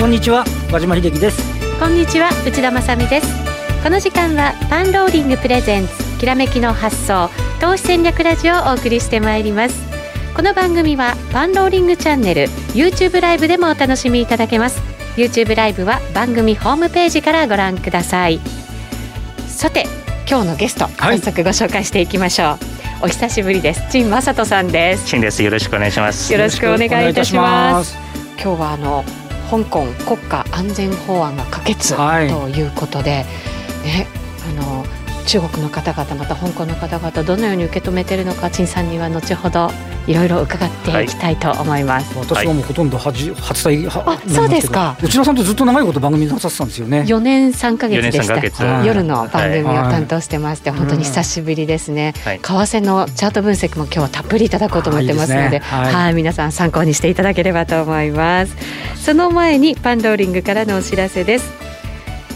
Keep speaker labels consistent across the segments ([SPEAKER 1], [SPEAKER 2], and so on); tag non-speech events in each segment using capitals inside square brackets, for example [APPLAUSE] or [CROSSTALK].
[SPEAKER 1] こんにちは和島秀樹です。
[SPEAKER 2] こんにちは内田まさです。この時間はパンローリングプレゼンツきらめきの発想投資戦略ラジオをお送りしてまいります。この番組はパンローリングチャンネル YouTube ライブでもお楽しみいただけます。YouTube ライブは番組ホームページからご覧ください。さて今日のゲスト、早速ご紹介していきましょう。お久しぶりです。陳正人さんです。
[SPEAKER 3] 陳です。よろしくお願いします。
[SPEAKER 2] よろしくお願いいたします。今日はあの香港国家安全法案が可決ということで、はい、ね中国の方々また香港の方々どのように受け止めているのか陳さんには後ほどいろいろ伺っていきたいと思います。
[SPEAKER 1] はい、私はもうほとんど初初対
[SPEAKER 2] あそうですか。
[SPEAKER 1] 内田さんとずっと長いこと番組なさってたんですよね。
[SPEAKER 2] 4年3か月でした。夜の番組を担当してまして、はい、本当に久しぶりですね、はい、為替のチャート分析も今日はたっぷりいただこうと思ってますので、はい、皆さん参考にしていただければと思います。その前にパンローリングからのお知らせです。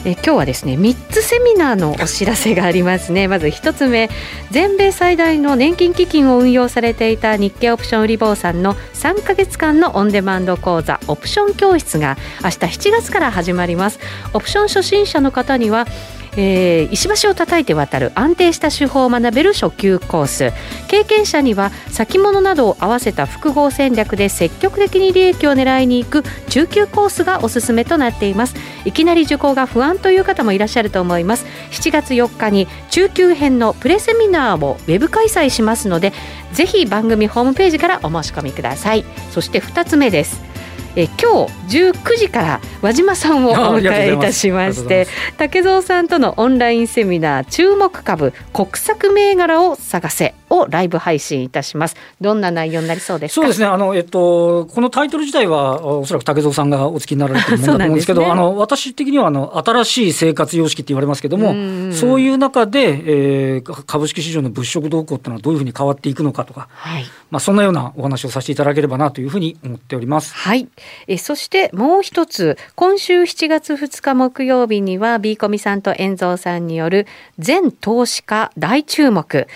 [SPEAKER 2] え今日はですね3つセミナーのお知らせがありますね。[LAUGHS] まず1つ目全米最大の年金基金を運用されていた日経オプション売り坊さんの3か月間のオンデマンド講座オプション教室が明日7月から始まります。オプション初心者の方にはえー、石橋を叩いて渡る安定した手法を学べる初級コース。経験者には先物などを合わせた複合戦略で積極的に利益を狙いに行く中級コースがおすすめとなっています。いきなり受講が不安という方もいらっしゃると思います。7月4日に中級編のプレセミナーをウェブ開催しますのでぜひ番組ホームページからお申し込みください。そして2つ目です。え今日19時から和島さんをお迎えいたしまして竹蔵さんとのオンラインセミナー注目株国策銘柄を探せをライブ配信いたします。どんな内容になりそうです
[SPEAKER 1] そうですね。あの、えっと、このタイトル自体はおそらく竹蔵さんがお付きになられてるものだと思うんですけど [LAUGHS] ね、あの私的にはあの新しい生活様式って言われますけどもそういう中で、えー、株式市場の物色動向っていうのはどういうふうに変わっていくのかとか、はい、まあ、そんなようなお話をさせていただければなというふうに思っております。
[SPEAKER 2] はい。えそしてもう一つ今週7月2日木曜日には B コミさんと遠蔵さんによる全投資家大注目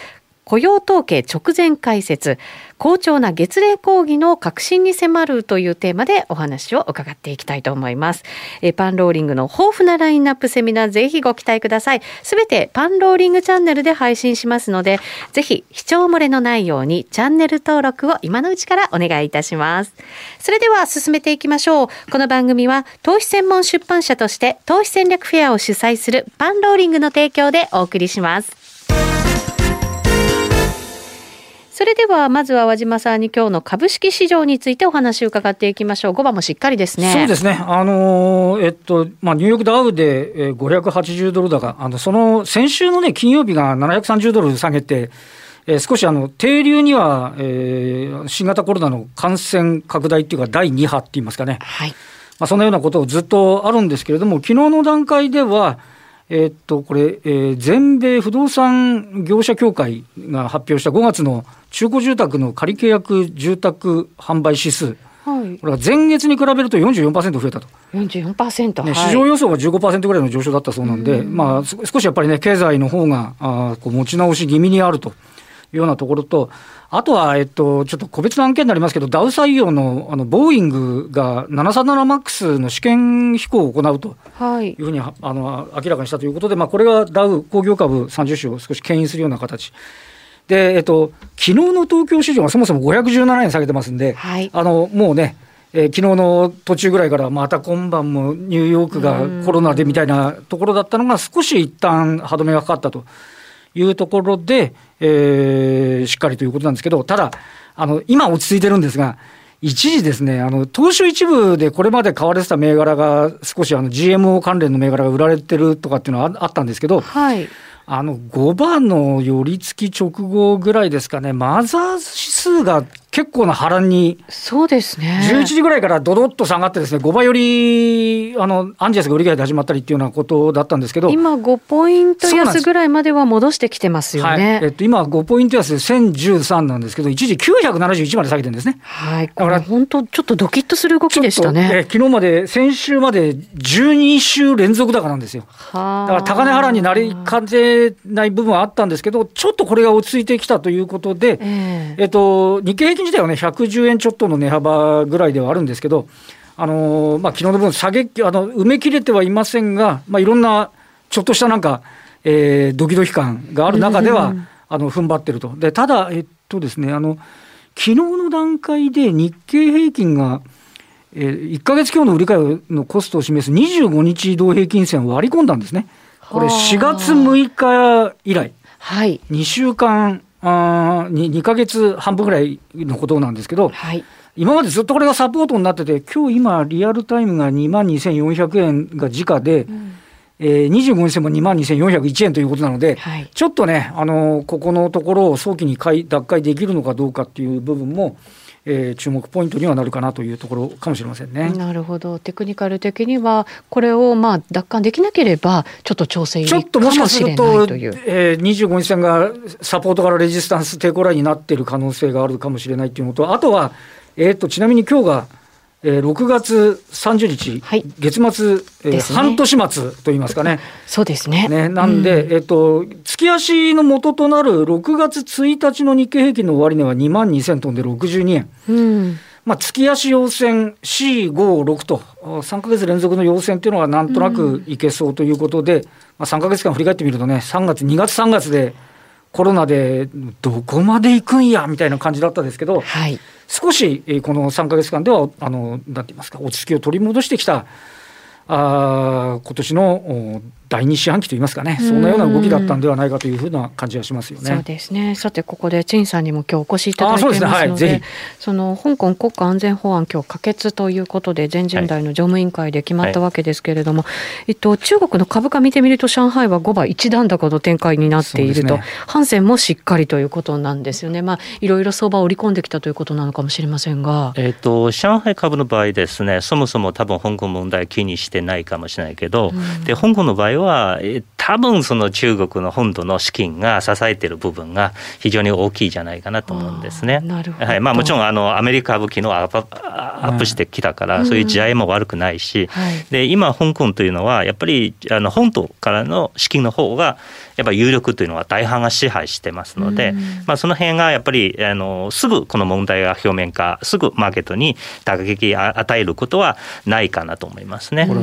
[SPEAKER 2] 雇用統計直前解説好調な月例講義の革新に迫るというテーマでお話を伺っていきたいと思います。えパンローリングの豊富なラインナップセミナーぜひご期待ください。すべてパンローリングチャンネルで配信しますのでぜひ視聴漏れのないようにチャンネル登録を今のうちからお願いいたします。それでは進めていきましょう。この番組は投資専門出版社として投資戦略フェアを主催するパンローリングの提供でお送りします。それではまずは和島さんに今日の株式市場についてお話を伺っていきましょう。5番もしっかりですね。
[SPEAKER 1] そうですね。あのえっとまあニューヨークダウで580ドル高、あのその先週のね金曜日が730ドル下げて。えー、少しあの停留には、えー、新型コロナの感染拡大っていうか、第2波って言いますかね、はいまあ、そんなようなことをずっとあるんですけれども、昨日の段階では、えー、っと、これ、えー、全米不動産業者協会が発表した5月の中古住宅の仮契約住宅販売指数。はい、これは前月に比べると44%増えたと。
[SPEAKER 2] 44%、
[SPEAKER 1] ね、市場予想が15%ぐらいの上昇だったそうなんで、んまあ、少しやっぱりね、経済の方があこう持ち直し気味にあるというようなところと、あとは、えっと、ちょっと個別の案件になりますけど、ダウ採用のあのボーイングが737マックスの試験飛行を行うというふうに、はい、あの明らかにしたということで、まあ、これがダウ工業株30種を少し牽引するような形。で、えっと、昨日の東京市場はそもそも517円下げてますんで、はい、あのもうね、えー、昨日の途中ぐらいからまた今晩もニューヨークがコロナでみたいなところだったのが少し一旦歯止めがかかったというところで、えー、しっかりということなんですけど、ただ、あの、今落ち着いてるんですが、一時ですね、あの、東証一部でこれまで買われてた銘柄が、少しあの GMO 関連の銘柄が売られてるとかっていうのはあったんですけど、はい。あの、5番の寄り付き直後ぐらいですかね、マザー指数が結構な波乱に、
[SPEAKER 2] そうですね。
[SPEAKER 1] 11時ぐらいからどどっと下がってですね、5倍より、あの、アンジェスが売り買いで始まったりっていうようなことだったんですけど。
[SPEAKER 2] 今5ポイント安ぐらいまでは戻してきてますよね。はい、え
[SPEAKER 1] っと、今5ポイント安で1013なんですけど、一時971まで下げてるんですね。
[SPEAKER 2] はい。だから本当ちょっとドキッとする動きでしたね。
[SPEAKER 1] え昨日まで、先週まで12週連続高なんですよ。はだから高値払いになりかねない部分はあったんですけど、ちょっとこれが落ち着いてきたということで、えー、えっと、日経平均自体はね、110円ちょっとの値幅ぐらいではあるんですけど、あのまあ昨日の分下げあの埋め切れてはいませんが、まあ、いろんなちょっとしたなんか、えー、ドキドキ感がある中では、あの踏ん張ってると。でただ、えっとですね、あの昨日の段階で日経平均が、えー、1か月強の売り買いのコストを示す25日移動平均線を割り込んだんですね。これ4月6日以来、はい、2週間あ 2, 2ヶ月半分ぐらいのことなんですけど、はい、今までずっとこれがサポートになってて、今日今、リアルタイムが2万2400円が時価で、うん、えー、25日線も2万2401円ということなので、はい、ちょっとね、あのここのところを早期に脱会できるのかどうかっていう部分も、えー、注目ポイントにはなるかなというところかもしれませんね。
[SPEAKER 2] なるほど、テクニカル的には、これをまあ奪還できなければ、ちょっと調整
[SPEAKER 1] ちょっともしかすると、えー、25日線がサポートからレジスタンス抵抗ラインになっている可能性があるかもしれないというのと、あとは、えーと、ちなみに今日が、えー、6月30日、はい、月末、えーね、半年末といいますかね。
[SPEAKER 2] そうですね。
[SPEAKER 1] ねなんで、うん、えっ、ー、と、月足の元となる6月1日の日経平均の終値は2万2000トンで62円。うんまあ、月足陽線 C5、6と、3か月連続の陽線っていうのはなんとなくいけそうということで、うん、まあ、3か月間振り返ってみるとね、3月、2月、3月でコロナでどこまで行くんやみたいな感じだったですけど、はい、少しこの3か月間ではあのなんて言いますか落ち着きを取り戻してきたあ今年の第二四半期といいますかね、そんなような動きだったんではないかというふうな感じはしますよね。
[SPEAKER 2] そうですね。さてここで陳さんにも今日お越しいただいてますので、はい、その香港国家安全法案今日可決ということで全人代の常務委員会で決まったわけですけれども、はい、えっと中国の株価見てみると上海は5倍一段高の展開になっていると、ね、ハンセンもしっかりということなんですよね。まあいろいろ相場を織り込んできたということなのかもしれませんが、
[SPEAKER 3] えっと上海株の場合ですね、そもそも多分香港問題気にしてないかもしれないけど、うん、で香港の場合はえ多分その中国の本土の資金が支えている部分が非常に大きいじゃないかなと思うんですね。はい。まあ、もちろんあのアメリカ武器のアップしてきたから、そういう時代も悪くないし、はい、で今香港というのはやっぱりあの本土からの資金の方がやっぱり有力というのは大半が支配してますので、まあ、その辺がやっぱりあのすぐこの問題が表面化すぐマーケットに打撃与えることはないかなと思いますね。これ、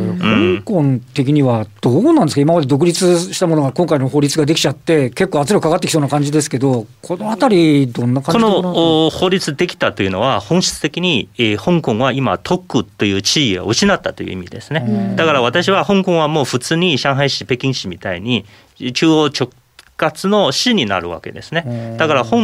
[SPEAKER 1] 香港的にはどうなんですか？今まで独立したものが今回の法律ができちゃって結構圧力かかってきそうな感じですけどこのあたりどんな感じ
[SPEAKER 3] この法律できたというのは本質的に、えー、香港は今特区という地位を失ったという意味ですね。だから私は香港はもう普通に上海市北京市みたいに中央直轄の市になるわけですね。だから香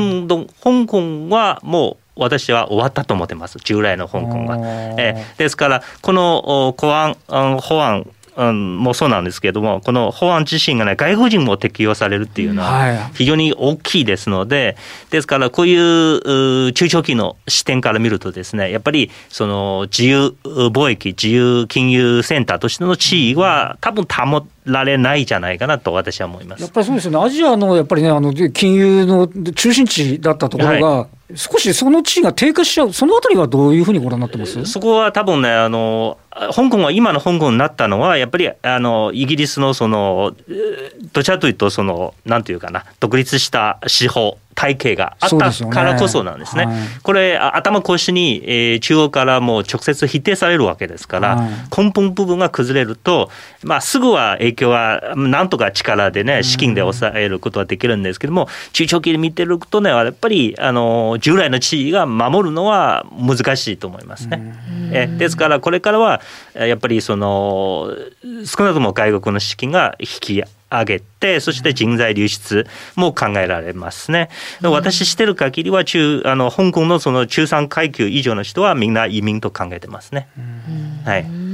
[SPEAKER 3] 香港はもう私は終わったと思ってます。従来の香港は。えですからこの公安法案うん、もそうなんですけれども、この法案自身がね、外国人も適用されるっていうのは非常に大きいですので、ですからこういう中長期の視点から見るとですね、やっぱりその自由貿易、自由金融センターとしての地位は多分保られないじゃないかなと私は思います。
[SPEAKER 1] やっぱりそうですよね。アジアのやっぱりね、あの金融の中心地だったところが、はい、少しその地位が低下しちゃう、そのあたりはどういうふうにご覧になってます？
[SPEAKER 3] そこは多分ね、あの香港は今の香港になったのは、やっぱりあのイギリスのそのどちらというとその、なんていうかな、独立した司法体系があったからこそなんですね。すね。はい、これ頭腰に、えー、中央からもう直接否定されるわけですから、はい、根本部分が崩れると、まあ、すぐは影響はなんとか力でね資金で抑えることはできるんですけども、中長期で見てるとねやっぱりあの従来の地位が守るのは難しいと思いますね。えですからこれからはやっぱりその少なくとも外国の資金が引き上げて、そして人材流出も考えられますね。私してる限りは中、あの、香港のその中産階級以上の人はみんな移民と考えてますね。はい。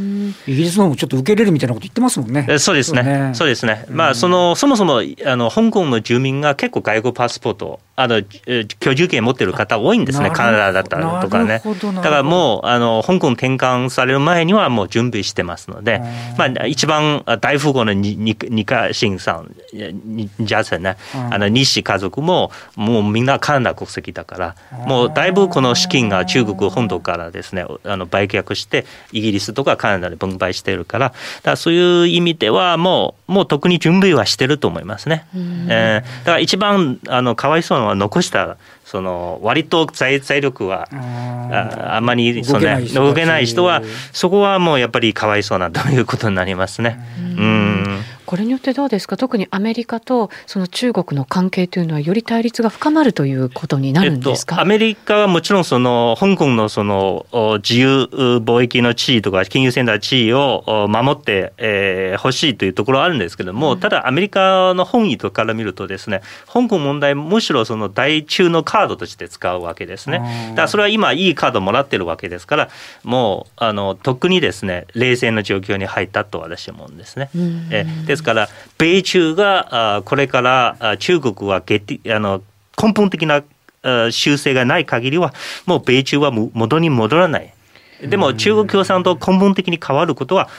[SPEAKER 1] イギリスの方もちょっと受け入れるみたいなこと言ってますもんね。
[SPEAKER 3] そうですね。そうですね。まあ、その、そもそも、あの、香港の住民が結構外国パスポート、あの、居住権持ってる方多いんですね。カナダだったりとかね。だからもう、あの、香港転換される前にはもう準備してますので、まあ、一番大富豪の二家新さん、二家さんね、あの、西家族も、もうみんなカナダ国籍だから、もうだいぶこの資金が中国本土からですね、あの、売却して、イギリスとかカナダで分配してるから、だそういう意味ではもう、もう特に準備はしてると思いますね。えー、だから一番あのかわいそうなのは残したその割と財財力はああんまりその、ね、動けない人はそこはもうやっぱりかわいそうなということになりますね。うん。
[SPEAKER 2] これによってどうですか？特にアメリカとその中国の関係というのはより対立が深まるということになるんですか、
[SPEAKER 3] えっと、アメリカはもちろんその香港のその自由貿易の地位とか金融センター地位を守ってほ、えー、しいというところはあるんですけども、うん、ただアメリカの本意とから見るとですね香港問題むしろその大中のカードとして使うわけですね。だからそれは今いいカードもらってるわけですからもうあの特にですね冷静な状況に入ったと私は思うんですね。うん、えですから米中がこれから中国はあの根本的な修正がない限りはもう米中は元に戻らない。でも中国共産党根本的に変わることは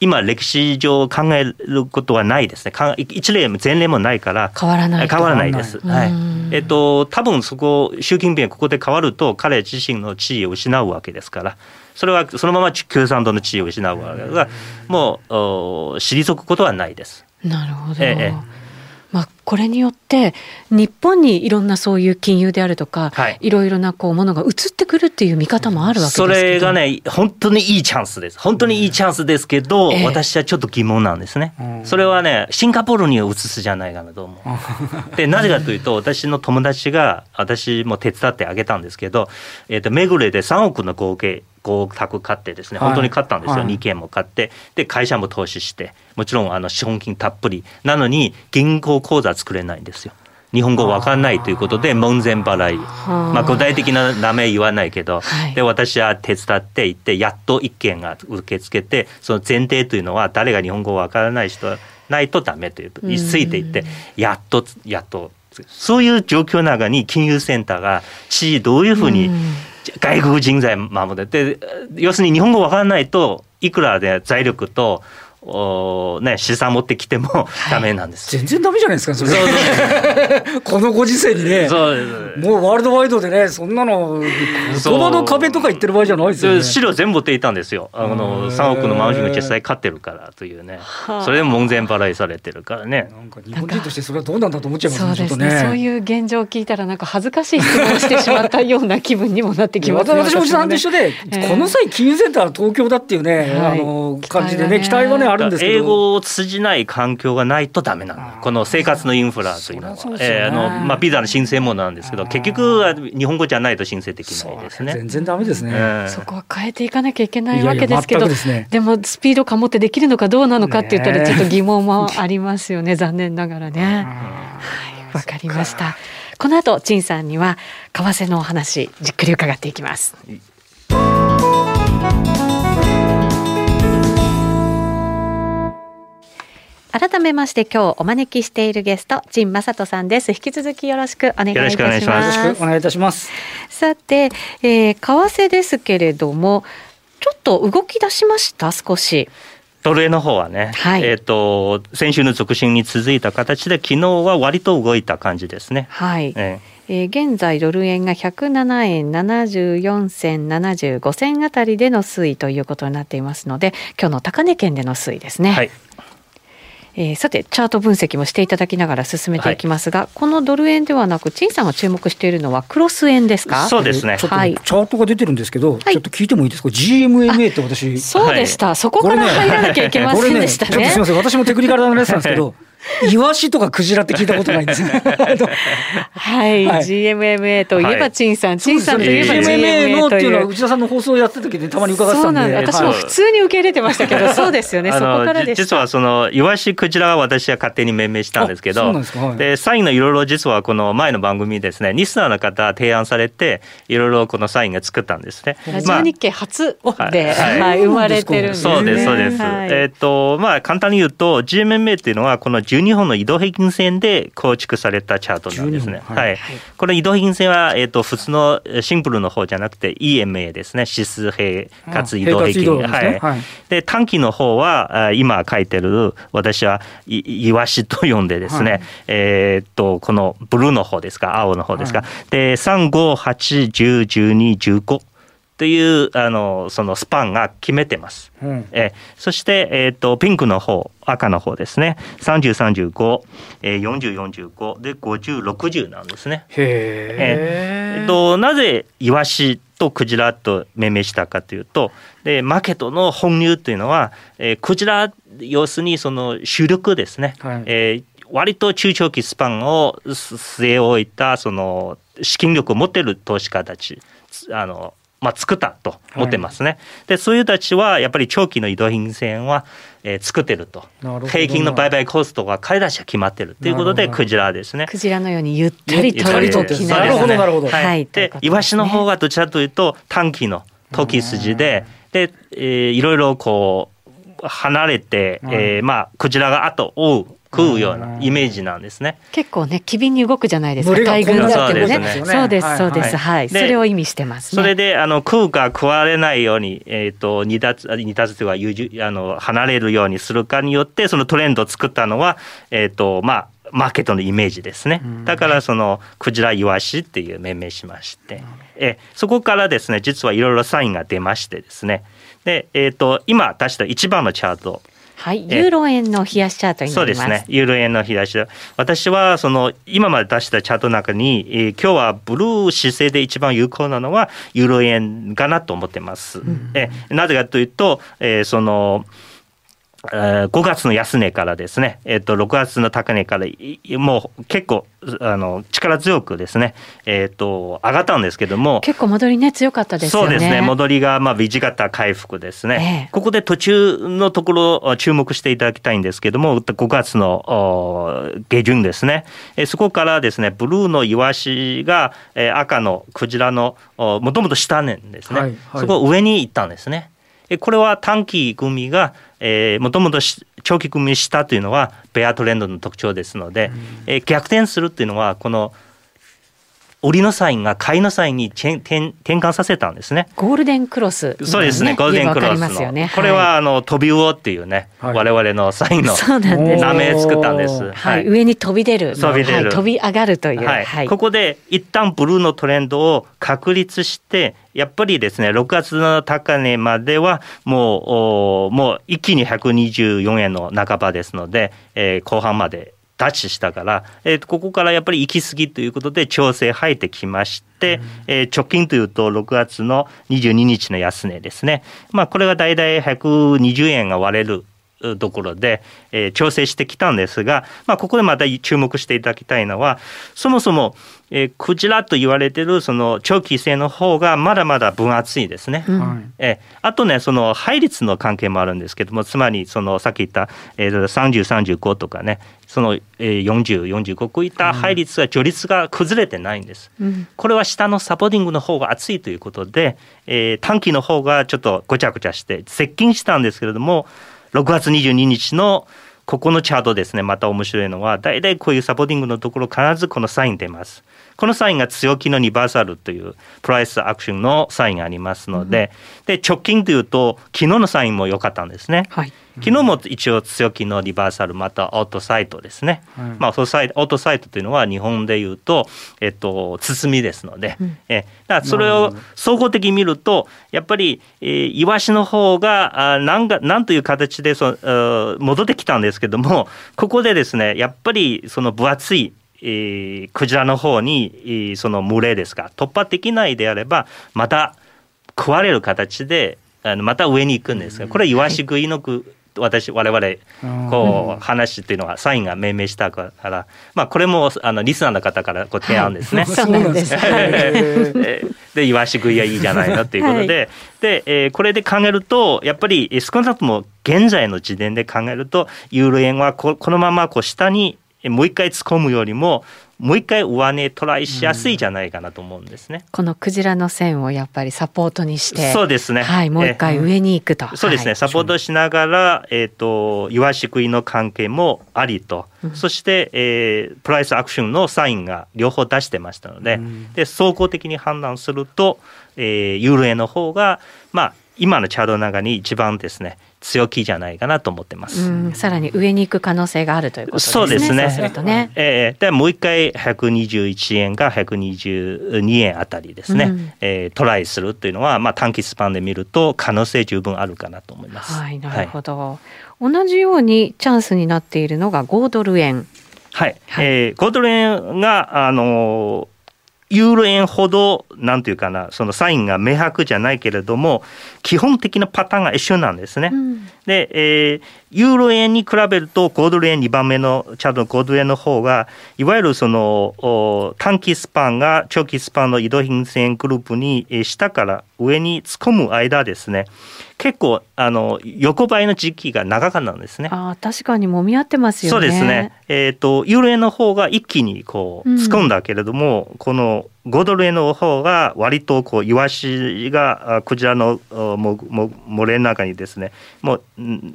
[SPEAKER 3] 今歴史上考えることはないですね。一例も前例もないから
[SPEAKER 2] 変わらない
[SPEAKER 3] 変わらないです。はい。えっと多分そこ習近平ここで変わると彼自身の地位を失うわけですから。それはそのまま共産党の地位を失うわけですが、もう退くことはないです。
[SPEAKER 2] なるほど。ええまあ、これによって日本にいろんなそういう金融であるとか、はい、いろいろなこうものが移ってくるっていう見方もあるわけです
[SPEAKER 3] それがね本当にいいチャンスです。本当にいいチャンスですけど、え私はちょっと疑問なんですね、うん、それはねシンガポールに移すじゃないかなと思う。[LAUGHS] でなぜかというと私の友達が私も手伝ってあげたんですけど、えー、とめぐれで3億の合計5択買ってですね本当に買ったんですよ、はい、2件も買って。で会社も投資して。もちろんあの資本金たっぷり。なのに銀行口座作れないんですよ。日本語わかんないということで門前払い、まあ、具体的な名前言わないけど、はい、で私は手伝って行ってやっと一件が受け付けてその前提というのは誰が日本語わからない人ないとダメというついていってやっとやっと。そういう状況の中に金融センターが地位どういうふうに外国人材守って要するに日本語わからないといくらで財力とおね、資産持ってきてもダメなんです、
[SPEAKER 1] はい、全然ダメじゃないですかそれ。そうそう。[LAUGHS] このご時世にねそう。もうワールドワイドでねそんなの言葉の壁とか言ってる場合じゃないですよ、ね、
[SPEAKER 3] 資料全部持っていたんですよ。あの3億のマンションが実際買ってるからというね。それで門前払いされてるからね。
[SPEAKER 1] なんか日本人としてそれはどうなんだと思っちゃいますね。
[SPEAKER 2] そうですね。そういう現状を聞いたらなんか恥ずかしい質問をしてしまったような気分にもなってきます、
[SPEAKER 1] ね、私もさんと一緒で、えー、この際金融センターは東京だっていうね、はい、あの感じでね。期待はねあるんですけど。
[SPEAKER 3] 英語を通じない環境がないとダメなのこの生活のインフラというのは、ね。えー、あのまあ、ビザの申請もなんですけど結局は日本語じゃないと申請できないですね。
[SPEAKER 1] 全然ダメですね、え
[SPEAKER 2] ー、そこは変えていかなきゃいけないわけですけどでもスピード感持ってできるのかどうなのかって言ったらちょっと疑問もありますよね。[LAUGHS] 残念ながらね。はいわかりました。この後陳さんには為替のお話じっくり伺っていきます。改めまして今日お招きしているゲスト陳正人さんです。引き続きよろしくお願いいたします。
[SPEAKER 1] よろしくお願いいたします。
[SPEAKER 2] さて、えー、為替ですけれどもちょっと動き出しました？少し。
[SPEAKER 3] ドル円の方はね、はい、えっ、ー、と先週の続伸に続いた形で昨日は割と動いた感じですね。
[SPEAKER 2] はい、えーえー、現在ドル円が107円74銭75銭あたりでの推移ということになっていますので今日の高値圏での推移ですね。はいえー、さてチャート分析もしていただきながら進めていきますが、はい、このドル円ではなく陳さんが注目しているのはクロス円ですか？
[SPEAKER 3] そうですね、
[SPEAKER 1] はい、チャートが出てるんですけど、はい、ちょっと聞いてもいいですか？GMMA って私
[SPEAKER 2] そうでした、そこから入らなきゃいけませんでしたね。
[SPEAKER 1] ね、すみません。私もテクニカルなレッスンなんですけどイワシとかクジラって聞いたことないんですね。[LAUGHS]
[SPEAKER 2] はい、はい、GMMA といえば陳さん、陳、はい、さんといえば GMMA
[SPEAKER 1] のっていうのは内田さんの放送をやってた時にたまに伺ってたんで、ん
[SPEAKER 2] 私も普通に受け入れてましたけど、そうですよね。そこからで
[SPEAKER 3] 実はそのイワシクジラは私は勝手に命名したんですけど、でサインのいろいろ実はこの前の番組ですね、リスナーの方提案されていろいろこのサインが作ったんですね。
[SPEAKER 2] ラジオ日経初で、はい、生まれてるんです、
[SPEAKER 3] ね、そうですそうです。えっ、とまあ簡単に言うと GMMA っていうのはこの12本の移動平均線で構築されたチャートなんですね。はい、はい、この移動平均線は、えーと、普通のシンプルの方じゃなくて EMA ですね。指数平かつ移動平均、ね、はい、はい、で短期の方は今書いてる私はいイワシと呼んでですね、はい、えっ、とこのブルーの方ですか青の方ですか、はい、で358101215というあのそのスパンが決めてます。うん、えそして、えーと、ピンクの方赤の方ですね。3035、えー、4045で5060なんですね。へえー、となぜイワシとクジラと命名したかというとでマーケットの本流というのは、えー、クジラ要するにその主力ですね、はい、えー、割と中長期スパンを据え置いたその資金力を持っている投資家たちあのまあ、作ったと思ってますね、はい、でそういう人たちはやっぱり長期の移動品線は、えー、作ってると。平均の売買コストが買い出しが決まってるということでクジラですね。
[SPEAKER 2] クジラのようにゆったり取りときな
[SPEAKER 1] るほどなるほど、
[SPEAKER 3] はい、でイワシの方がどちらというと短期の時筋でで、えー、いろいろこう離れて、えー、まあクジラが後追う食うようなイメージなんですね。
[SPEAKER 2] 結構ね機敏に動くじゃないですか。大群だってもね。そうですそうです。はい。それを意味してます、
[SPEAKER 3] それであの食うか食われないようにえっ、と二脱二脱というかあの離れるようにするかによってそのトレンドを作ったのはえっ、とまあマーケットのイメージですね。だからそのクジライワシっていう命名しまして、えそこからですね実はいろいろサインが出ましてですね。でえっ、と今出した一番のチャート。
[SPEAKER 2] はい、ユーロ円の冷やしチャートに
[SPEAKER 3] そうですね。ユーロ円の冷やし。私はその今まで出したチャートの中に、えー、今日はブルー姿勢で一番有効なのはユーロ円かなと思ってます。うん、えなぜかというと、えー、その5月の安値からですね、えっと、6月の高値からもう結構あの力強くですね、えっと、上がったんですけども。
[SPEAKER 2] 結構戻りね強かったです、
[SPEAKER 3] ね、そうですね。戻りがまあビジ型回復ですね、えー、ここで途中のところ注目していただきたいんですけども5月の下旬ですね、えそこからですねブルーのイワシが、え赤のクジラのもともと下値ですね、はいはい、そこ上に行ったんですね。これは短期組がもともと長期組したというのはベアトレンドの特徴ですので、え逆転するっていうのはこの売りのサインが買いのサインに転換させたんですね。
[SPEAKER 2] ゴールデンクロス、
[SPEAKER 3] ね、そうですね。ゴールデンクロスの、ね、これはあの飛び魚っていうね、はい、我々のサインの名前作ったんです。
[SPEAKER 2] はい、上に飛び出る、飛び出る、はい、飛び上がるという、
[SPEAKER 3] はい。ここで一旦ブルーのトレンドを確立して、やっぱりですね、6月の高値まではもうもう一気に124円の半ばですので、えー、後半までタッチしたから、えー、ここからやっぱり行き過ぎということで調整入ってきまして、うん、えー、直近というと6月の22日の安値ですね。まあこれがだいたい120円が割れるところで、えー、調整してきたんですが、まあ、ここでまた注目していただきたいのはそもそも、えー、クジラと言われてるその長期性の方がまだまだ分厚いですね。うん、えー、あとねその配列の関係もあるんですけどもつまりそのさっき言った、えー、3035とかねその、えー、4045こういった配列が序列が崩れてないんです。うん、これは下のサポーティングの方が厚いということで、えー、短期の方がちょっとごちゃごちゃして接近したんですけれども6月22日のここのチャートですねまた面白いのは大体こういうサポーティングのところ必ずこのサイン出ます。このサインが強気のリバーサルというプライスアクションのサインがありますので、うん、で直近というと昨日のサインも良かったんですね。はい。昨日も一応強気のリバーサルまたオートサイトですね、うん、まあオートサイトというのは日本でいうと、えっと、包みですので、うん、えだからそれを総合的に見るとやっぱり、えー、イワシの方があなんかなんという形でそ戻ってきたんですけどもここでですねやっぱりその分厚いえー、クジラの方に、えー、その群れですか突破できないであればまた食われる形であのまた上に行くんですがこれイワシ食いのく、私我々こう話っていうのはサインが命名したから、まあ、これもあのリスナーの方からご提案ですね。はい、そうなんです。[LAUGHS] でイワシ食いはいいじゃないのっていうことで、はい、で、えー、これで考えるとやっぱり少なくとも現在の時点で考えるとユーロ円はここのままこう下にもう一回突っ込むよりももう一回上値トライしやすいじゃないかなと思うんですね。
[SPEAKER 2] このクジラの線をやっぱりサポートにして
[SPEAKER 3] そうですね、
[SPEAKER 2] はい、もう一回上に行くと、
[SPEAKER 3] そうですね、サポートしながら、えーと、イワシ食いの関係もありと、うん、そして、えー、プライスアクションのサインが両方出してましたのでうん、で総合的に判断すると、えー、ユーロ円の方がまあ今のチャートの中に一番ですね強気じゃないかなと思ってます。
[SPEAKER 2] さらに上に行く可能性があるということですね。そうですね。そうすね。
[SPEAKER 3] ええー、でもう一回121円か122円あたりですね、うん、えー、トライするというのはまあ短期スパンで見ると可能性十分あるかなと思います。
[SPEAKER 2] はい、なるほど。はい、同じようにチャンスになっているのが5ドル円。
[SPEAKER 3] はい。はい、えー、5ドル円があのユーロ円ほど、なんていうかな、そのサインが明白じゃないけれども、基本的なパターンが一緒なんですね。うん、で、えー、ユーロ円に比べると、5ドル円2番目のチャートの5ドル円の方が、いわゆるその短期スパンが長期スパンの移動平線グループに下から上に突っ込む間ですね、結構あの横ばいの時期が長かったんですね。
[SPEAKER 2] あ確かにもみ合ってますよ
[SPEAKER 3] ね。そうですね。えっ、ー、とユーロ円の方が一気にこう突っ込んだけれども、うん、この5ドル円の方が割とこうイワシがクジラのもも漏れの中にですねもう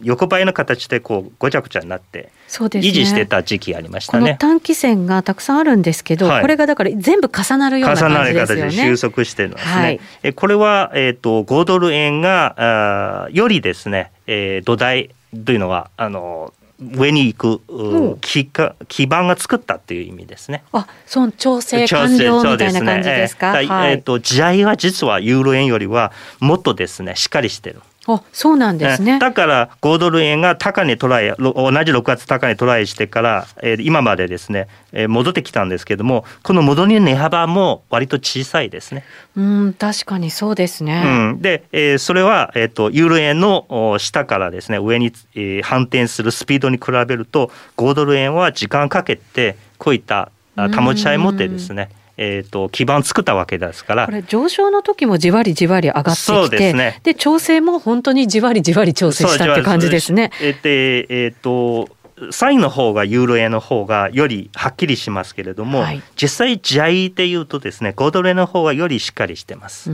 [SPEAKER 3] 横ばいの形でこうごちゃごちゃになって維持してた時期ありましたね。
[SPEAKER 2] この短期線がたくさんあるんですけど、はい、これがだから全部重なるような感じですよね。重なる形で
[SPEAKER 3] 収束してるんですね。はい、えこれはえっ、ー、と5ドル円があよりですね、えー、土台というのはあの上に行く基基盤が作ったっていう意味ですね。
[SPEAKER 2] あ、その調整完了みたいな感じですか？
[SPEAKER 3] すね、はい、えっ、ー、と地合は実はユーロ円よりはもっとですねしっかりしてる。
[SPEAKER 2] あそうなんですね。
[SPEAKER 3] だから5ドル円が高値トライ同じ6月高値トライしてから、えー、今までですね、えー、戻ってきたんですけどもこの戻りの値幅も割と小さいですね。
[SPEAKER 2] うん確かにそうですね。う
[SPEAKER 3] ん、で、えー、それは、えーと、ユーロ円の下からですね上に、えー、反転するスピードに比べると5ドル円は時間かけてこういった保ち合い持ってですね。えーと、基盤作ったわけですから
[SPEAKER 2] これ上昇の時もじわりじわり上がってきてで、ね、で調整も本当にじわりじわり調整したって感じですね。
[SPEAKER 3] でえーとサインの方がユーロ円の方がよりはっきりしますけれども、はい、実際地合いでいうとですね5ドル円の方がよりしっかりしてます。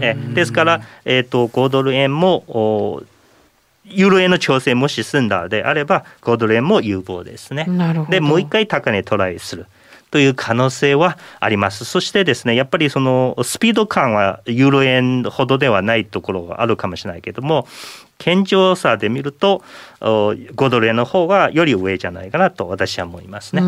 [SPEAKER 3] えですから、えーと、5ドル円もユーロ円の調整もし済んだであれば5ドル円も有望ですね。でもう一回高値トライする。という可能性はあります。そしてですね、やっぱりそのスピード感はユーロ円ほどではないところがあるかもしれないけども、健常さで見ると5ドル円の方がより上じゃないかなと私は思いますね。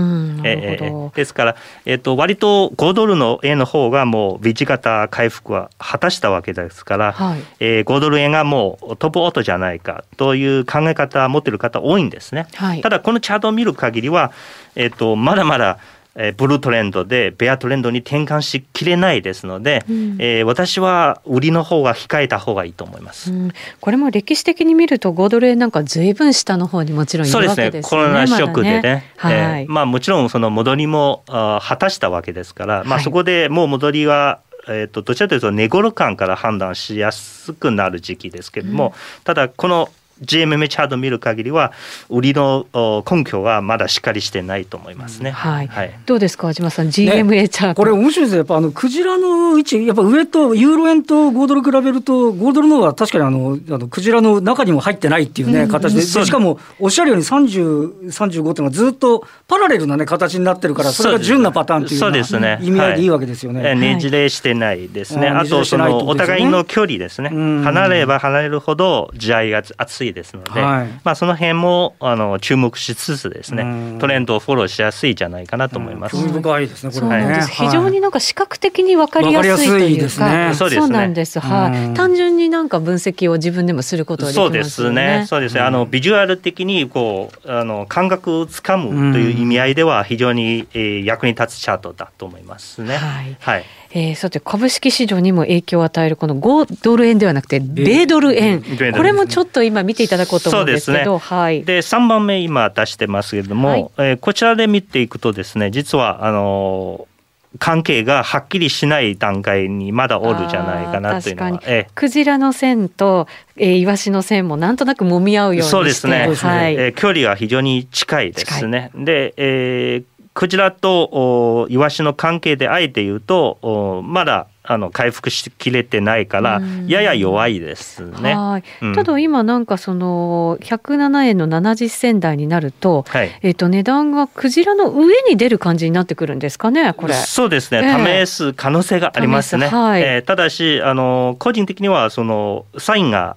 [SPEAKER 3] えー、ですから、えーと、割と5ドルの円の方がもう V 字型回復は果たしたわけですから、はい、えー、5ドル円がもうトップオートじゃないかという考え方を持っている方多いんですね。はい、ただこのチャートを見る限りは、えーとまだまだえー、ブルートレンドでベアトレンドに転換しきれないですので、うん、えー、私は売りの方が控えた方がいいと思います、う
[SPEAKER 2] ん、これも歴史的に見ると5ドル円なんかずいぶん下の方にもちろんいるわけですね。
[SPEAKER 3] そうですね。コロナショックでね、ねはい、えー、まあ、もちろんその戻りもあ果たしたわけですから、まあ、そこでもう戻りはえーと、どちらかというと値頃感から判断しやすくなる時期ですけれども、うん、ただこの GMM チャート見る限りは売りの根拠はまだしっかりしてないと思いますね。
[SPEAKER 2] はい。はい、どうですか、島さん、GMA チャート、ね、
[SPEAKER 1] これ面白いですやっぱあのクジラの位置、やっぱ上とユーロ円と5ドル比べると、5ドルの方が確かにあのあのクジラの中にも入ってないっていうね、形で、しかもおっしゃるように30、35っていうのはずっとパラレルなね形になってるから、それが純なパターンっていうそうですね。意味合いでい。いわけですよね。はい、
[SPEAKER 3] ねじれしてないですね。あとそのお互いの距離ですね。離れれば離れるほど地合いが厚いですので。はいまあ、その辺もあの注目しつつですね、トレンドをフォローしやすいじゃないかなと思います。
[SPEAKER 1] 興味深いですね、これ
[SPEAKER 2] ね。非常になんか視覚的に分かりやすいというか、そうなんです。はい。単純になんか分析を自分でもすることができます
[SPEAKER 3] ね。そうですね。そうですね。あのビジュアル的にこうあの感覚をつかむという意味合いでは非常に、えー、役に立つチャートだと思いますね。はい。はい。
[SPEAKER 2] えー、さて株式市場にも影響を与えるこの5ドル円ではなくて米ドル円、これもちょっと今見ていただこうと思うんですけど、ね、はい、
[SPEAKER 3] で3番目今出してますけれども、はい、えー、こちらで見ていくとですね実はあのー関係がはっきりしない段階にまだおるじゃないかなというのは、え
[SPEAKER 2] え、クジラの線と、えー、イワシの線もなんとなく揉み合うように
[SPEAKER 3] そうですね、はい、えー、距離は非常に近いですね。で、えークジラとイワシの関係であえて言うとまだあの回復しきれてないからやや弱いですね。
[SPEAKER 2] はい、ただ今なんかその107円の70銭台になると、はい、えっ、と値段がクジラの上に出る感じになってくるんですかねこれ。
[SPEAKER 3] そうですね。試す可能性がありますね。はい、えー、ただしあの個人的にはそのサインが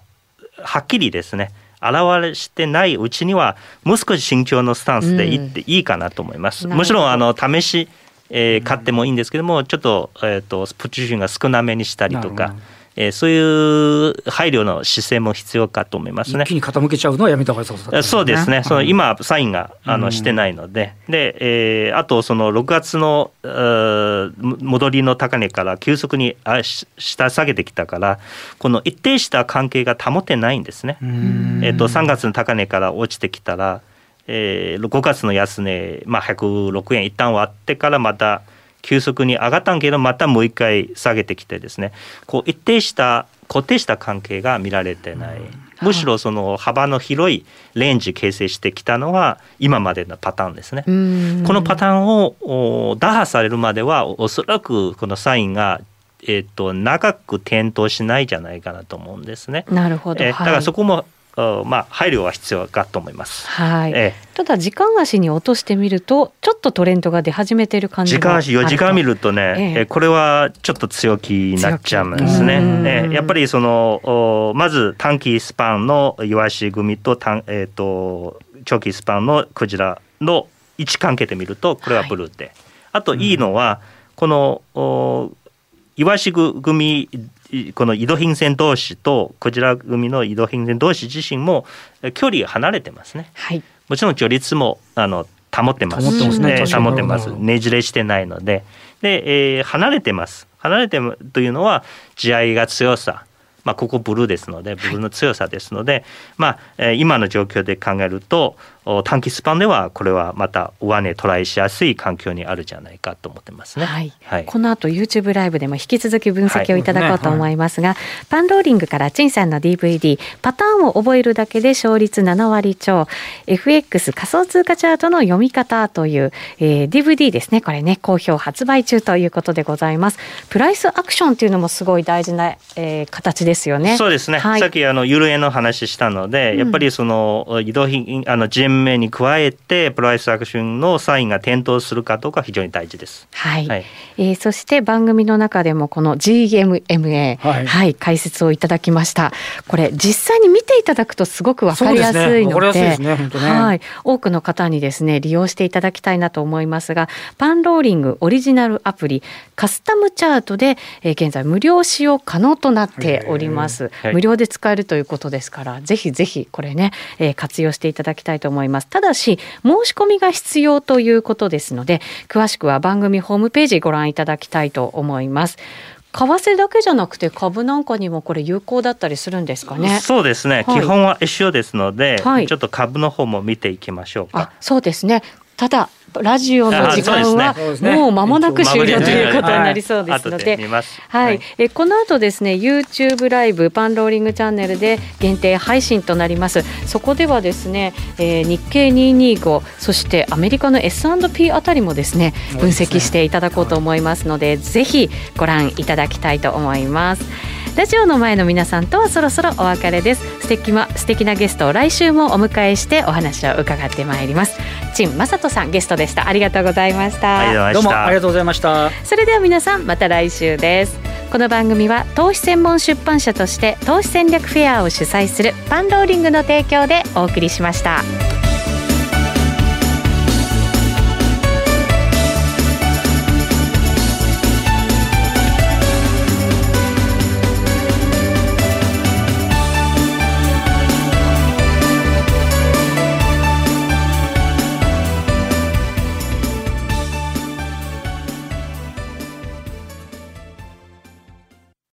[SPEAKER 3] はっきりですね。現してないうちにはもう少し慎重のスタンスでいっていいかなと思います。うん、もちろんあの試しえー、買ってもいいんですけどもちょっと,、えーと、プチューが少なめにしたりとか。えー、そういう配慮の姿勢も必要かと思いますね。
[SPEAKER 1] 一気に傾けちゃうのはやめた方がいい
[SPEAKER 3] そうですね。そうですね。その今サインがあのしてないので、で、えー、あとその6月の戻りの高値から急速に下下げてきたから、この一定した関係が保てないんですね。えっ、ー、と3月の高値から落ちてきたら。えー、5月の安値、まあ、106円一旦割ってからまた急速に上がったんけどまたもう一回下げてきてですねこう一定した固定した関係が見られてない。むしろその幅の広いレンジ形成してきたのは今までのパターンですね。このパターンを打破されるまではおそらくこのサインがえっと長く点灯しないじゃないかなと思うんですね。
[SPEAKER 2] なるほど。
[SPEAKER 3] えー、だからそこもまあ、配慮は必要かと思います。
[SPEAKER 2] はい。ええ、ただ時間足に落としてみると、ちょっとトレンドが出始めている感じ
[SPEAKER 3] 時間足4時間見るとね、ええ、これはちょっと強気になっちゃうんですね。ええ、やっぱりそのまず短期スパンのイワシ組とえっ、ー、と長期スパンのクジラの位置関係で見るとこれはブルーで、はい、あといいのは、このイワシ組この移動品線同士とクジラ組の移動品線同士自身も距離が離れてますね。はい、もちろん距離もあの保ってます。保ってますね。保ってます。ねじれしてないので、で、えー、離れてます。離れてというのは地合いが強さ。まあ、ここブルーですのでブルーの強さですので、はい、まあ、今の状況で考えると短期スパンではこれはまた上値トライしやすい環境にあるじゃないかと思ってますね。
[SPEAKER 2] はい。はい、この後 YouTube ライブでも引き続き分析をいただこうと思いますが、はいはい、パンローリングから陳さんの DVD パターンを覚えるだけで勝率7割超 FX 仮想通貨チャートの読み方という、えー、DVD ですね。これね好評発売中ということでございます。プライスアクションというのもすごい大事な、えー、形ですよね。
[SPEAKER 3] そうですね。さっきあのユーロ円の話したので、うん、やっぱりその移動品あの GM 面に加えてプライスアクションのサインが点灯するかどうか非常に大事です。
[SPEAKER 2] はい。はい、えー、そして番組の中でもこの GMMA、はい、はい、解説をいただきました。これ実際に見ていただくとすごくわかりやすいので、でねね、はい、多くの方にですね利用していただきたいなと思いますが、パンローリングオリジナルアプリカスタムチャートで、えー、現在無料使用可能となっております。無料で使えるということですから、ぜひぜひこれね、えー、活用していただきたいと思います。ただし申し込みが必要ということですので詳しくは番組ホームページご覧いただきたいと思います為替だけじゃなくて株なんかにもこれ有効だったりするんですかね？
[SPEAKER 3] そうですね。はい、基本は一緒ですので、はい、ちょっと株の方も見ていきましょうか。
[SPEAKER 2] そうですね。ただラジオの時間はもう間もなく終了ということになりそうですので、はい、えこの後ですね YouTube ライブパンローリングチャンネルで限定配信となります。そこではですね、えー、日経225そしてアメリカの S&P あたりもですね分析していただこうと思いますので、ぜひご覧いただきたいと思います。ラジオの前の皆さんとはそろそろお別れです。素敵ま素敵なゲストを来週もお迎えしてお話を伺ってまいります陳正人さんゲストでした。ありがとうございました。
[SPEAKER 1] どうもありがとうございました。
[SPEAKER 2] それでは皆さんまた来週です。この番組は投資専門出版社として投資戦略フェアを主催するパンローリングの提供でお送りしました。